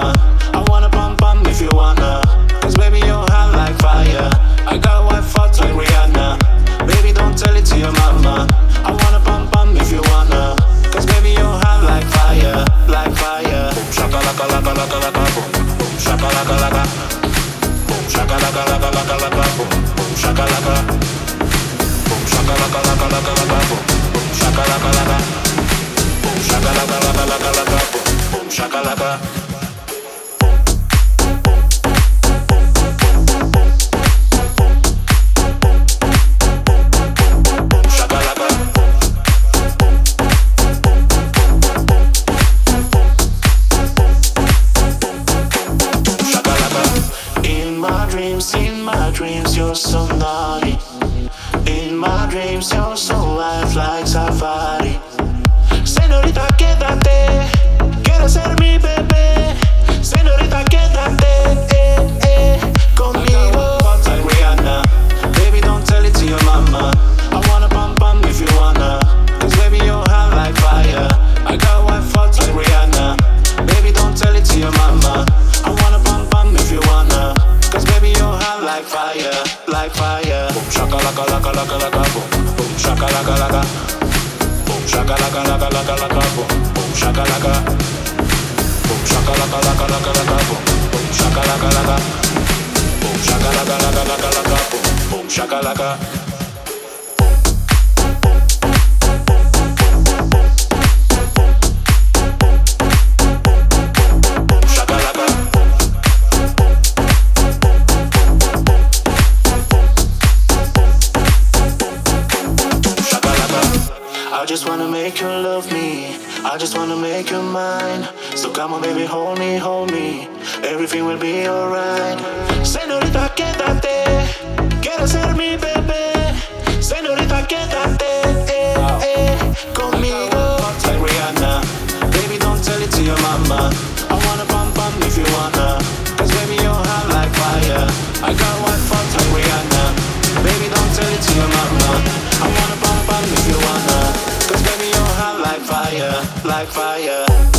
I wanna bum bum if you wanna. Cause baby, you're hot like fire. I got white thoughts like Rihanna. Baby, don't tell it to your mama. I wanna bum bum if you wanna. Cause baby, you're hot like fire. Like fire. Shaka laka laka laka laka boom. Boom laka laka. Boom shaka laka laka laka laka boom. Boom shaka laka. Boom shaka laka laka laka laka boom. Boom shaka laka laka. Boom shaka laka laka laka laka boom. Boom shakalaka. So naughty. In my dreams, you're so life like safari. Like fire. Like fire. Boom, shaka laka laka laka laka. Boom, boom, shaka laka laka. Boom, shaka laka laka laka laka. Boom, boom, shaka laka. Boom, shaka laka laka laka laka. Boom, boom, shaka laka laka. Boom, shaka laka laka laka laka. Boom, boom, shaka laka. I just wanna make you love me. I just wanna make you mine. So come on, baby, hold me, hold me. Everything will be alright. Señorita, quédate. Quieres ser mi bebé. Señorita, quédate. like fire.